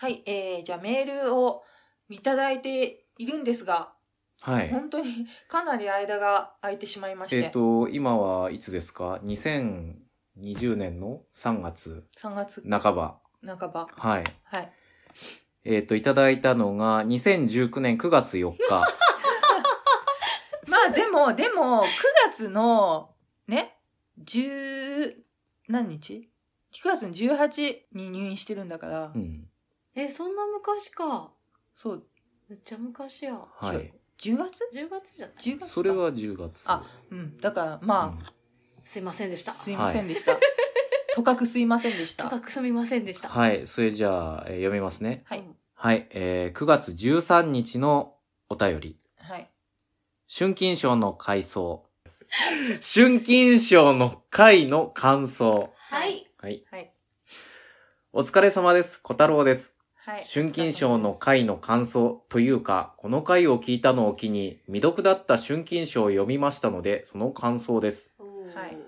はい、えー、じゃあメールをいただいているんですが、はい。本当にかなり間が空いてしまいまして、えっ、と、今はいつですか ?2020 年の3月3月半ば。半ば。はい。はい。えっ、と、いただいたのが2019年9月4日。まあでも、でも、9月の、ね、10、何日 ?9 月の18に入院してるんだから、うん。え、そんな昔か。そう、めっちゃ昔や。はい。10月？10月じゃない ?10 月かそれ、は10月。あうん。だから、まあ、すいませんでした。すいませんでした。とかくすいませんでした。とかくすみませんでした。はい。それじゃあ、えー読みますね。はいうんはい。えー9月13日のお便り。はい。春金賞の回想。春金賞の回の感想。はい。はい。はい。お疲れ様です。小太郎です。はい。春金賞の回の感想というか、この回を聞いたのを機に、未読だった春金賞を読みましたので、その感想です。はい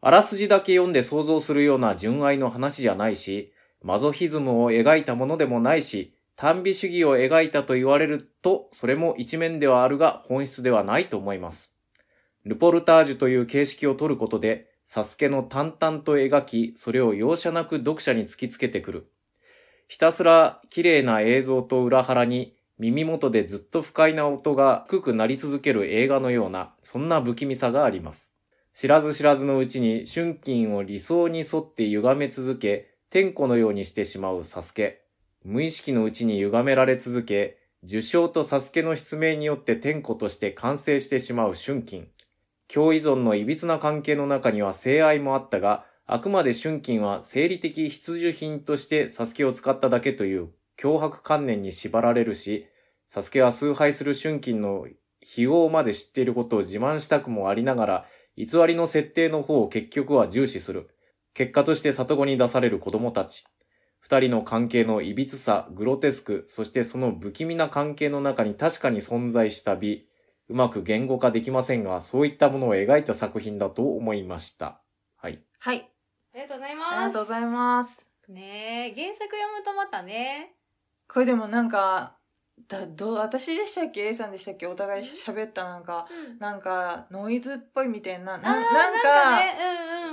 あらすじだけ読んで想像するような純愛の話じゃないし、マゾヒズムを描いたものでもないし、短美主義を描いたと言われると、それも一面ではあるが本質ではないと思います。ルポルタージュという形式を取ることで、サスケの淡々と描き、それを容赦なく読者に突きつけてくる。ひたすら綺麗な映像と裏腹に、耳元でずっと不快な音が低くなり続ける映画のような、そんな不気味さがあります。知らず知らずのうちに春金を理想に沿って歪め続け、天子のようにしてしまうサスケ。無意識のうちに歪められ続け、受賞とサスケの失明によって天子として完成してしまう春金。共依存の歪な関係の中には性愛もあったが、あくまで春金は生理的必需品としてサスケを使っただけという脅迫観念に縛られるし、サスケは崇拝する春金の非業まで知っていることを自慢したくもありながら、偽りの設定の方を結局は重視する。結果として里子に出される子供たち。二人の関係の歪さ、グロテスク、そしてその不気味な関係の中に確かに存在した美。うまく言語化できませんが、そういったものを描いた作品だと思いました。はい。はい。ありがとうございあります。がとうございます。ねえ、原作読むとまたね。これでもなんか、だ、どう、私でしたっけ ?A さんでしたっけ？お互いし喋ったなんか、なんか、ノイズっぽいみたいな、ななんか。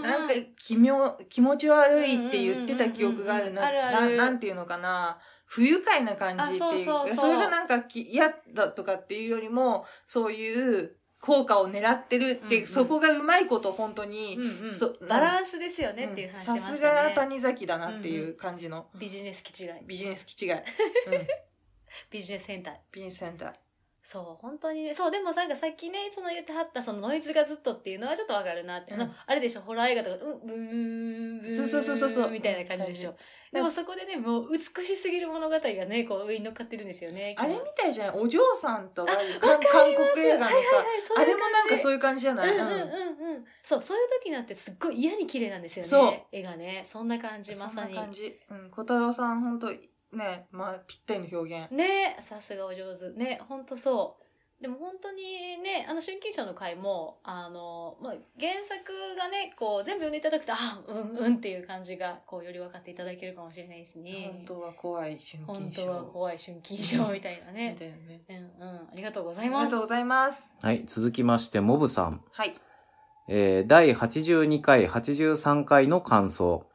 なんか、奇妙、気持ち悪いって言ってた記憶があるな、ななんていうのかな、不愉快な感じっていうあそうそうそうれがなんかき嫌だとかっていうよりも、そういう効果を狙ってるって、うんうんそこがうまいこと本当に、うんうんそバランスですよねっていう話さますがね。谷崎だなっていう感じのビジネス気違い。ビジネス気違い。うん。ビジネスセンター。ビジネスセンター。そう、本当にね。そう、でもなんかさっきね、その言ってはったそのノイズがずっとっていうのはちょっとわかるなって。あのうんあれでしょ、ホラー映画とか、うん、ブーン、ブーン。そうそうそうそうみたいな感じでしょ感。でもそこでね、もう美しすぎる物語がね、こう上に乗っかってるんですよね。あれみたいじゃない？お嬢さんと韓国映画のさ、はいはいはいあれもなんかそういう感じじゃない、うんうんうんうん。そう、そういう時なんてすっごい嫌に綺麗なんですよね。そう絵がね。そんな感じ、まさにそんな。感じ。うん。小太郎さん、本当ね、まあ、ぴったりの表現。ねさすがお上手。ねほんとそう。でも本当にね、あの、春金賞の回も、あの、まあ、原作がね、こう、全部読んでいただくと、あ、うん、うんっていう感じが、こう、より分かっていただけるかもしれないですね。本当は怖い春本金賞。当は怖い春金賞みたいなねみ。たいなね。うんうん。ありがとうござあいます。りがとうございます。はい。続きまして、モブさん。はい。えー、第82回、83回の感想。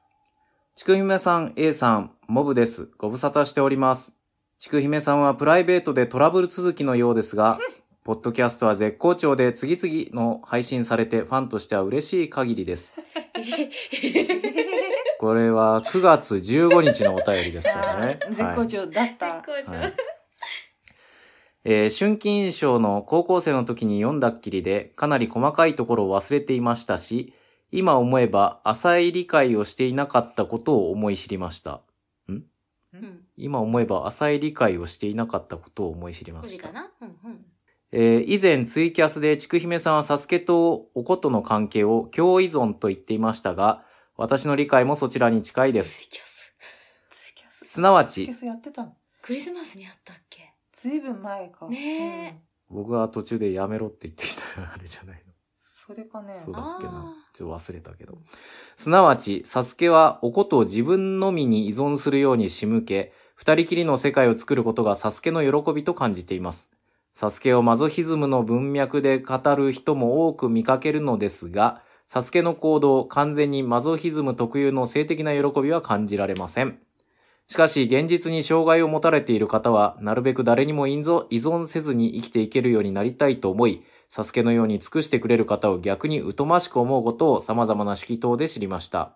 ちくひめさん、A さん、モブです。ご無沙汰しております。ちくひめさんはプライベートでトラブル続きのようですが、ポッドキャストは絶好調で次々の配信されてファンとしては嬉しい限りです。これは9月15日のお便りですからね 絶好調だった。絶好調。はいえー春金賞の高校生の時に読んだっきりで、かなり細かいところを忘れていましたし、今思えば浅い理解をしていなかったことを思い知りました。うん。今思えば浅い理解をしていなかったことを思い知りました無理か。な？うんうん。えー以前ツイキャスでちくひめさんはサスケとおことの関係を共依存と言っていましたが、私の理解もそちらに近いです。ツイキャス。ツイキャス。すなわちツイキャ、スやってたの？クリスマスにあったっけ？ずいぶん前か。ねえうん僕が途中でやめろって言ってきたあれじゃないの。それかね。そうだっけあな。ちょっと忘れたけど。すなわち、サスケはおことを自分のみに依存するように仕向け、二人きりの世界を作ることがサスケの喜びと感じています。サスケをマゾヒズムの文脈で語る人も多く見かけるのですが、サスケの行動、完全にマゾヒズム特有の性的な喜びは感じられません。しかし、現実に障害を持たれている方は、なるべく誰にも依存せずに生きていけるようになりたいと思い、サスケのように尽くしてくれる方を逆に疎ましく思うことを様々な式等で知りました。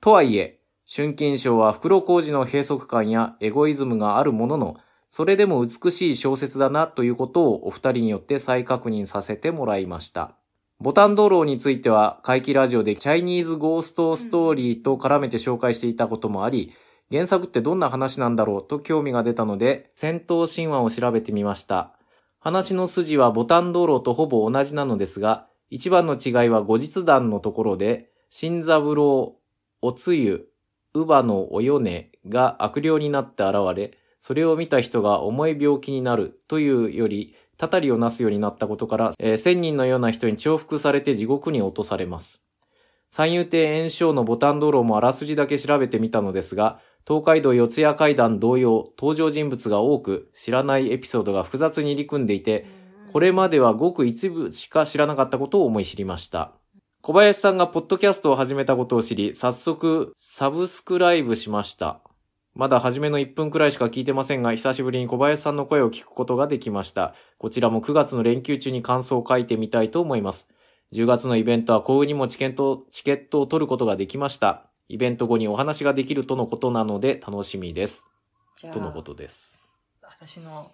とはいえ、春金賞は袋小路の閉塞感やエゴイズムがあるものの、それでも美しい小説だなということをお二人によって再確認させてもらいました。ボタン道路については、怪奇ラジオでチャイニーズゴーストストーリーと絡めて紹介していたこともあり、原作ってどんな話なんだろうと興味が出たので、戦闘神話を調べてみました。話の筋はボタン道路とほぼ同じなのですが、一番の違いは後日談のところで、新三郎、おつゆ、乳母のおよねが悪霊になって現れ、それを見た人が重い病気になるというより、たたりをなすようになったことから、えー千人のような人に重複されて地獄に落とされます。三遊亭炎章のボタン道路もあらすじだけ調べてみたのですが、東海道四谷階段同様、登場人物が多く、知らないエピソードが複雑に入り組んでいて、これまではごく一部しか知らなかったことを思い知りました。小林さんがポッドキャストを始めたことを知り、早速サブスクライブしました。まだ初めの1分くらいしか聞いてませんが、久しぶりに小林さんの声を聞くことができました。こちらも9月の連休中に感想を書いてみたいと思います。10月のイベントは幸運にもチケットチケットを取ることができました。イベント後にお話ができるとのことなので楽しみです。じゃあとのことです。私の、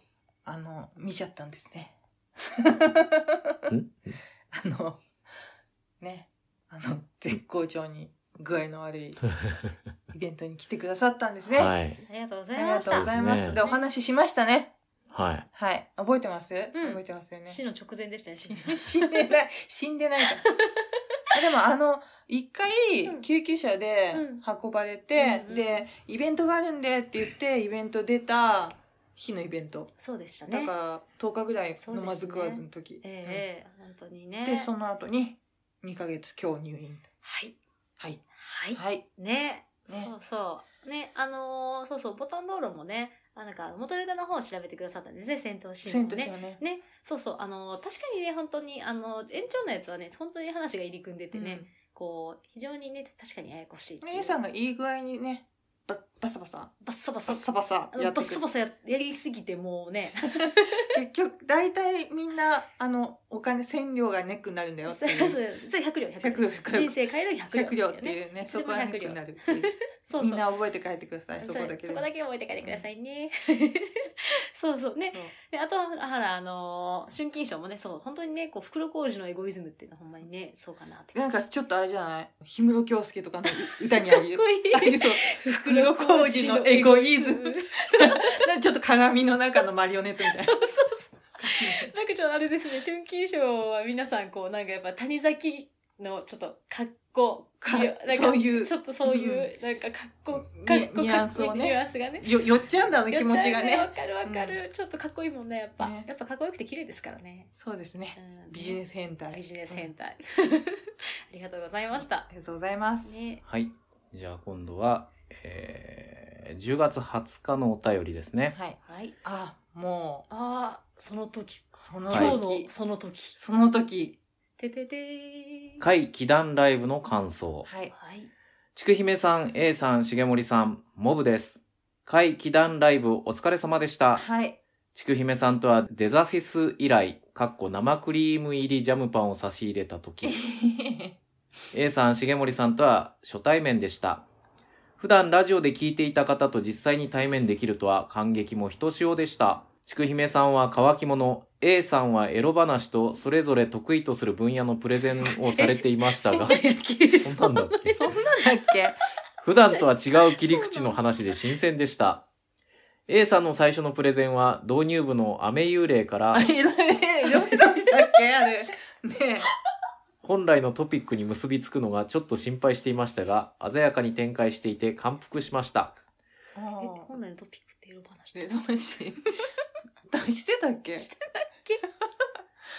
あの、見ちゃったんですね。ん？あの、ね、あの、絶好調に具合の悪い イベントに来てくださったんですね。はい。ありがとうごあざいましたりがとうご。ざいます。でお話ししましたね。はい。はい。覚えてます、覚えてますよね。死の直前でしたね。死 死んでない、死んでないから。でもあの、一回うん救急車でうん運ばれて、うんうんで、イベントがあるんでって言って、イベント出た日のイベント。そうでしたね。だから、10日ぐらい飲まず食わずの時。ええ本当にね。うんで、その後に、2ヶ月今日入院。はい。はい。はい。はい。ねねそうそう。ね、あのーそうそう、ボタン道路もね、あなんか元ネタの方を調べてくださったんですね、戦闘シーセンもね。ね。ね、そうそう、あのー確かにね、本当に、あの延長のやつはね、本当に話が入り組んでてね、こう、非常にね、確かにややこしいいう。A さんがいい具合にね、ババサバサ、バッサバサバッサバサやってバッサバサややりすぎてもうね、結局、大体みんな、あの、お金、千両がネックになるんだよってそれいう。それ100両、100 100両。両100人生変える100両。100両っていうね、そこがネックになるっていう。そうそう。みんな覚えて帰ってください、そそこだけで。そこだけ覚えて帰ってくださいね。そうそうね。そうであとは、ほら、あのー春金賞もね、そう、本当にね、こう、袋小路のエゴイズムっていうのはほんまにね、そうかなってなん。かちょっとあれじゃない？氷室京介とかの歌にあり かっこいいありそう。袋小路のエゴイズム。ちょっと鏡の中のマリオネットみたいな。そうそう。なんかちょっとあれですね、春金賞は皆さんこう、なんかやっぱ谷崎のちょっと格好、なんかそういうちょっとそういう、なんか格好、ニ格好ニュアンスをねニュアンスがね。よ、寄っちゃうんだ、あの気持ちがね。わかるわかる、ちょっとかっこいいもんね、やっぱ。ねやっぱかっこよくて綺麗ですからね。そうですね。うんビジネス変態。ビジネスうん変態。ありがとうございましたあ。りがとうございます。ね、はい。じゃあ今度は、えー、10月20日のお便りですね。はい。はい。あ、もああ、その時。う、そのはい今日時、のその時。その時。てててー。会祈願ライブの感想。はい。はい。ちくひめさん、A さん、しげもりさん、モブです。会祈願ライブお疲れ様でした。はい。ちくひめさんとはデザフェス以来、かっこ生クリーム入りジャムパンを差し入れた時。A さん、しげもりさんとは初対面でした。普段ラジオで聞いていた方と実際に対面できるとは感激もひとしおでした。ちくひめさんは乾き物、A さんはエロ話とそれぞれ得意とする分野のプレゼンをされていましたが、そんなんだっけ？そんなんだっけ普段とは違う切り口の話で新鮮でした。A さんの最初のプレゼンは導入部の雨幽霊から。したっけ？あれ。ね本来のトピックに結びつくのがちょっと心配していましたが、鮮やかに展開していて感服しました。え。え、本来のトピックってエロ話で、どうし、ど うしてたっけ？し て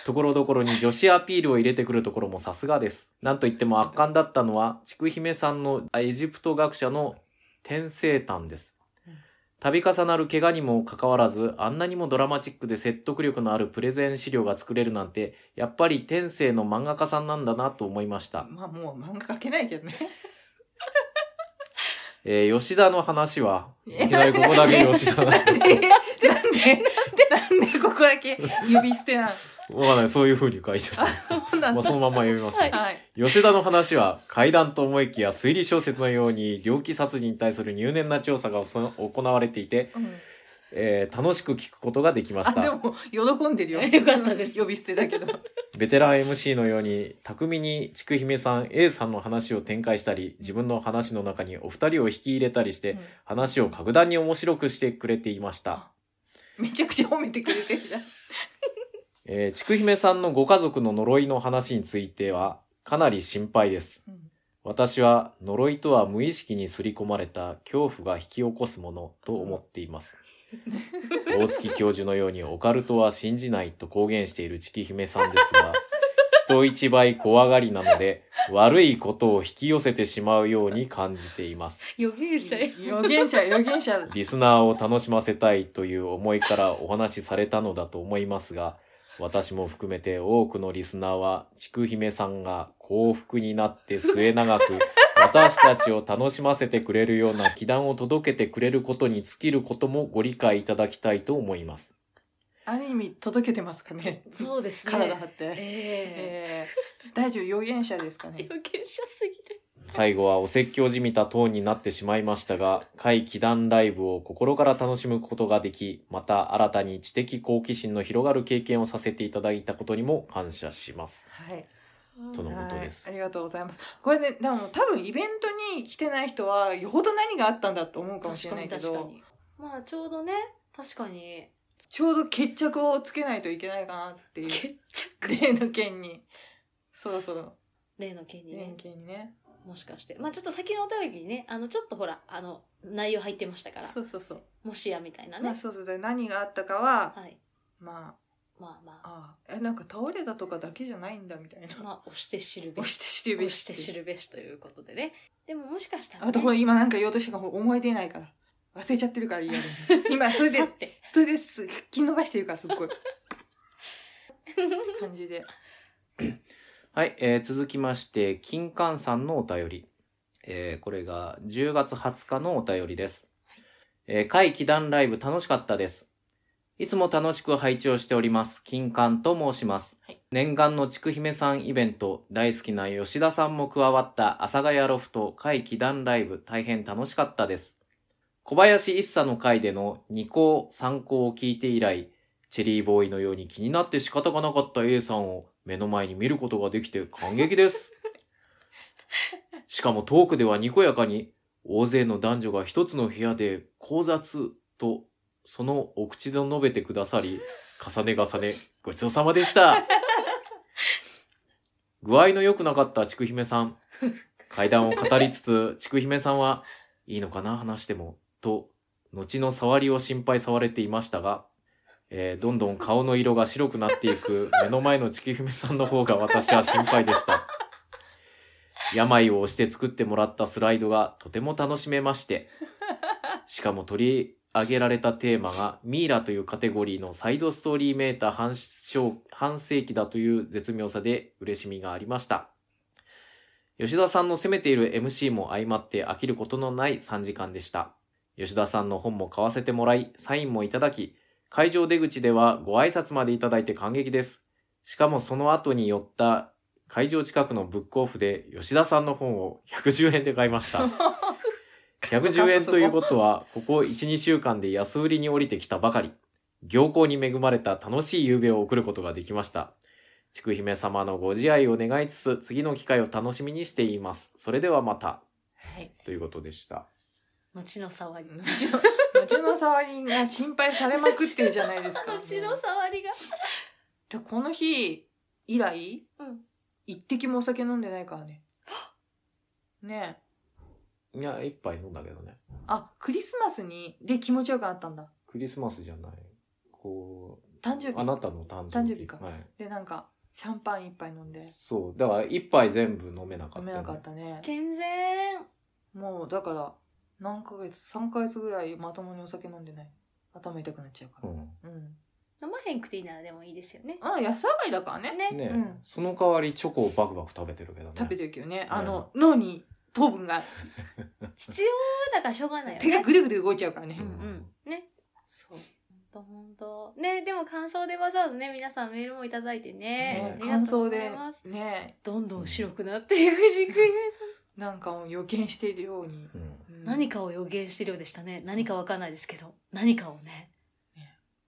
ところどころに女子アピールを入れてくるところもさすがです。なんといっても圧巻だったのは、ちくひめさんのエジプト学者の天聖譚ですうん。度重なる怪我にもかかわらず、あんなにもドラマチックで説得力のあるプレゼン資料が作れるなんて、やっぱり天性の漫画家さんなんだなと思いました。まあもう漫画描けないけどね。えー吉田の話は、いえきなりここだけ吉田な。なんでなんで？なんでここだけ指捨てなの？わかんない、そういう風に書いてある。そうなんだまあそのまま読みます、はいはい。吉田の話は、怪談と思いきや推理小説のように、猟奇殺人に対する入念な調査がその行われていて、うんえー楽しく聞くことができましあ、でた。も、喜んでるよ。よかったです呼び捨てだけど。ベテラン MC のように、巧みにちくひめさん A さんの話を展開したり、自分の話の中にお二人を引き入れたりして、うん話を格段に面白くしてくれていました。めちゃくちゃ褒めてくれてるじゃん。えー、ちくひめさんのご家族の呪いの話については、かなり心配です。うん私は呪いとは無意識に刷り込まれた恐怖が引き起こすものと思っています。大月教授のようにオカルトは信じないと公言しているちきひめさんですが、人一倍怖がりなので、悪いことを引き寄せてしまうように感じています。予言者よ。予言者、予言者。リスナーを楽しませたいという思いからお話しされたのだと思いますが、私も含めて多くのリスナーは、ちくひめさんが幸福になって末永く、私たちを楽しませてくれるような祈願を届けてくれることに尽きることもご理解いただきたいと思います。ある意味、届けてますかね？そうですね。体張って。ええー、大丈夫、予言者ですかえね？予言者すぎる。最後はお説教じみたトーンになってしまいましたが、会祈願ライブを心から楽しむことができ、また新たに知的好奇心の広がる経験をさせていただいたことにも感謝します。はい。とのことですはい。ありがとうございます。これね、でも多分イベントに来てない人は、よほど何があったんだと思うかもしれないけど、確かに確かに。まあちょうどね、確かに、ちょうど決着をつけないといけないかなっていう。決着？例の件に。そろそろ、例の件に例のね、件にね。もしかして。まあちょっと先のお便りにね、あの、ちょっとほら、あの、内容入ってましたから、そうそうそう。もしやみたいなね。まあそうそうそう。何があったかは、はい。ままあまあ、ああ、え、なんか倒れたとかだけじゃないんだみたいな。あ、まあ、押して知るべ押し。して知るべし。押して知るべしということでね。でももしかしたら、あとこれね、今なんか言おうとしたか思い出ないから。忘れちゃってるから嫌だ、ね。今それでそれですっき伸ばしてるからすっごい。感じで。はい、えー続きまして、金柑さんのお便り。えーこれが10月20日のお便りです。えー、会祈願ライブ楽しかったです。いつも楽しく拝聴しております。金柑と申します。はい念願のちくひめさんイベント、大好きな吉田さんも加わった阿佐ヶ谷ロフト会祈願ライブ、大変楽しかったです。小林一茶の会での2校3校を聞いて以来、チェリーボーイのように気になって仕方がなかった A さんを目の前に見ることができて感激です。しかもトークではにこやかに大勢の男女が一つの部屋で交雑とそのお口で述べてくださり、重ね重ねごちそうさまでした。具合の良くなかったちくひめさん。階段を語りつつ、ちくひめさんは、いいのかな話しても、と、後の触りを心配されていましたが、えーどんどん顔の色が白くなっていく目の前のちきふめさんの方が私は心配でした。病を押して作ってもらったスライドがとても楽しめまして、しかも取り上げられたテーマがミイラというカテゴリーのサイドストーリーメーター半半世紀だという絶妙さで嬉しみがありました。吉田さんの攻めている MC も相まって飽きることのない3時間でした。吉田さんの本も買わせてもらい、サインもいただき、会場出口ではご挨拶までいただいて感激です。しかもその後に寄った会場近くのブックオフで吉田さんの本を110円で買いました。110円ということは、ここ1、2週間で安売りに降りてきたばかり。行幸に恵まれた楽しい夕べを送ることができました。ちくひめ様のご自愛を願いつつ、次の機会を楽しみにしています。それではまた。はい。ということでした。後の触り。後の触りが心配されまくってるじゃないですか。後の触りが。でこの日以来、うん一滴もお酒飲んでないからね。ねえ。いや、一杯飲んだけどね。あ、クリスマスに、で気持ちよくなったんだ。クリスマスじゃない。こ誕生う、あな日。たの誕生日。誕生日かはい。で、なんか、シャンパン一杯飲んで。そう。だから、一杯全部飲めなかった、飲めなかったね。健全。もう、だから、何ヶ月 ?3 ヶ月ぐらいまともにお酒飲んでない。頭痛くなっちゃうから。うん。うん。飲まへんくていいならでもいいですよね。あ、安上がりだからね。ね。ね、うんその代わりチョコをバクバク食べてるけどね。食べてるけどね。あの、脳に糖分が、必要だからしょうがないよね。手がぐるぐる動いちゃうからねう。んうん。ね。そう。ほんとほんと。ね、でも感想でわざわざね、皆さんメールもいただいてね。ねありが感想とうございでます。ね、どんどん白くなっていくしく なんかを予見しているように。うん。うん何かを予言してるようでしたね。何かわかんないですけど。何かをね。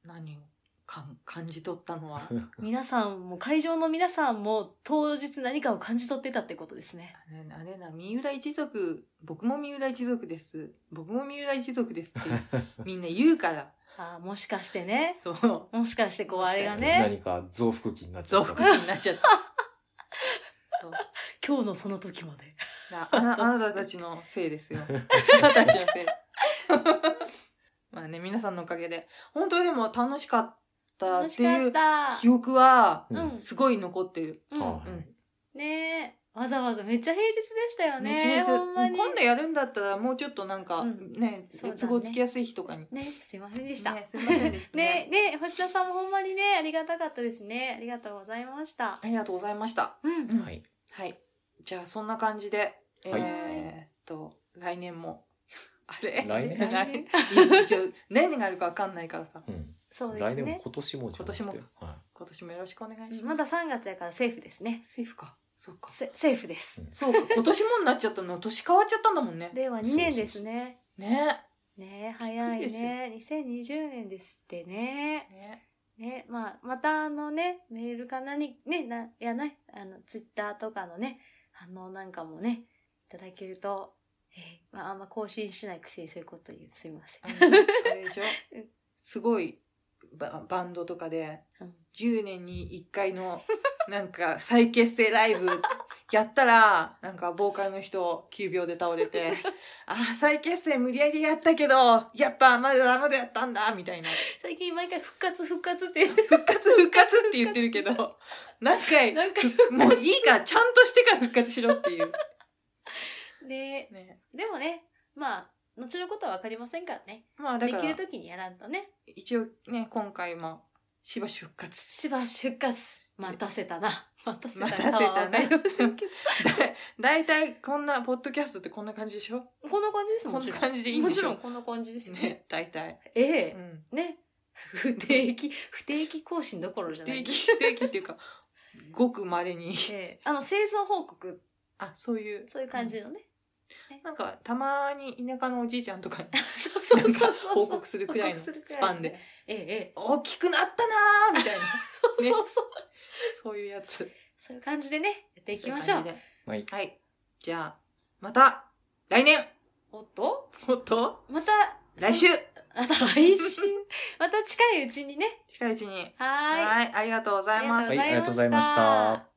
何をかん感じ取ったのは。皆さんも、会場の皆さんも当日何かを感じ取ってたってことですね。あれあれな、三浦一族、僕も三浦一族です。僕も三浦一族ですって みんな言うから。ああ、もしかしてね。そう。もしかしてこうあれがもね、何か増幅期になっちゃ増った。幅になっちゃった。そう今日のその時まで。だあなあなたたちのせいですよ。あなたたちのせい。まあね、皆さんのおかげで。本当にでも楽しかった楽しかっていうった。記憶は、うんすごい残ってる。うんはうんねえ。わざわざめっちゃ平日でしたよね。めっちゃほんまに。今度やるんだったらもうちょっとなんか、うんねそうだね都合つきやすい日とかに。ね、すいませんでした。ねすいませんでしたねね、ね、星田さんもほんまにね、ありがたかったですね。ありがとうございました。ありがとうございました。うん。うんはい。はい。じゃあそんな感じで、えはいーっと、来年も。あれ？来年？来年？一応何があるかわかんないからさ。うん。そうです来年もね。今年も今年は今年もよろしくお願いしまます。だ3月やからセーフですね。セーフか。そうか。セセーフです。そうか。今年もになっちゃったの。年変わっちゃったんだもんね。令和2年ですね。ね。ね早いね。2020年ですってね。ね。ね、まあ、またあのね、メールか何、ね、な、いやない、あの、ツイッターとかのね、反応なんかもね、いただけると、えーまあ、あんま更新しないくせにそういうこと言う。すみません。あれでしょ？うんすごいババンドとかでうん10年に1回のなんか再結成ライブやったらなんかボーカルの人9秒で倒れて ああ再結成無理やりやったけどやっぱまだまだやったんだみたいな最近毎回復活復活って。復活復活って言ってるけど何回なんかもういいからちゃんとしてから復活しろっていう。ね、ね、でもね、まあ、後のことはわかりませんからね。まあだからできるときにやらんとね。一応ね今回もしばし復活しばし復活。待たせたな。待たせた待たせたかはわかりませんけど。だいたいこんなポッドキャストってこんな感じでしょ？こんな感じですもんこんな感じでいいんでしょ？もちろんこんな感じですよね。ね大体。えうえん。ね。不定期、不定期更新どころじゃない。定期不定期っていうか ごくまれにええあの、生存報告、あそういうそういう感じのね。なんかたまに田舎のおじいちゃんとかに そうそうそうそう。報告するくらいのスパンでええ、ええ。大きくなったなーみたいなねそうそう。そういうやつそういう感じでね、やっていきましょう。はい。はいじゃあまた来年おっと？もっと？また、来週また来週？また近いうちにね。近いうちにはーい。はいありがとうございますありがとうございまはいありがとうございましたした。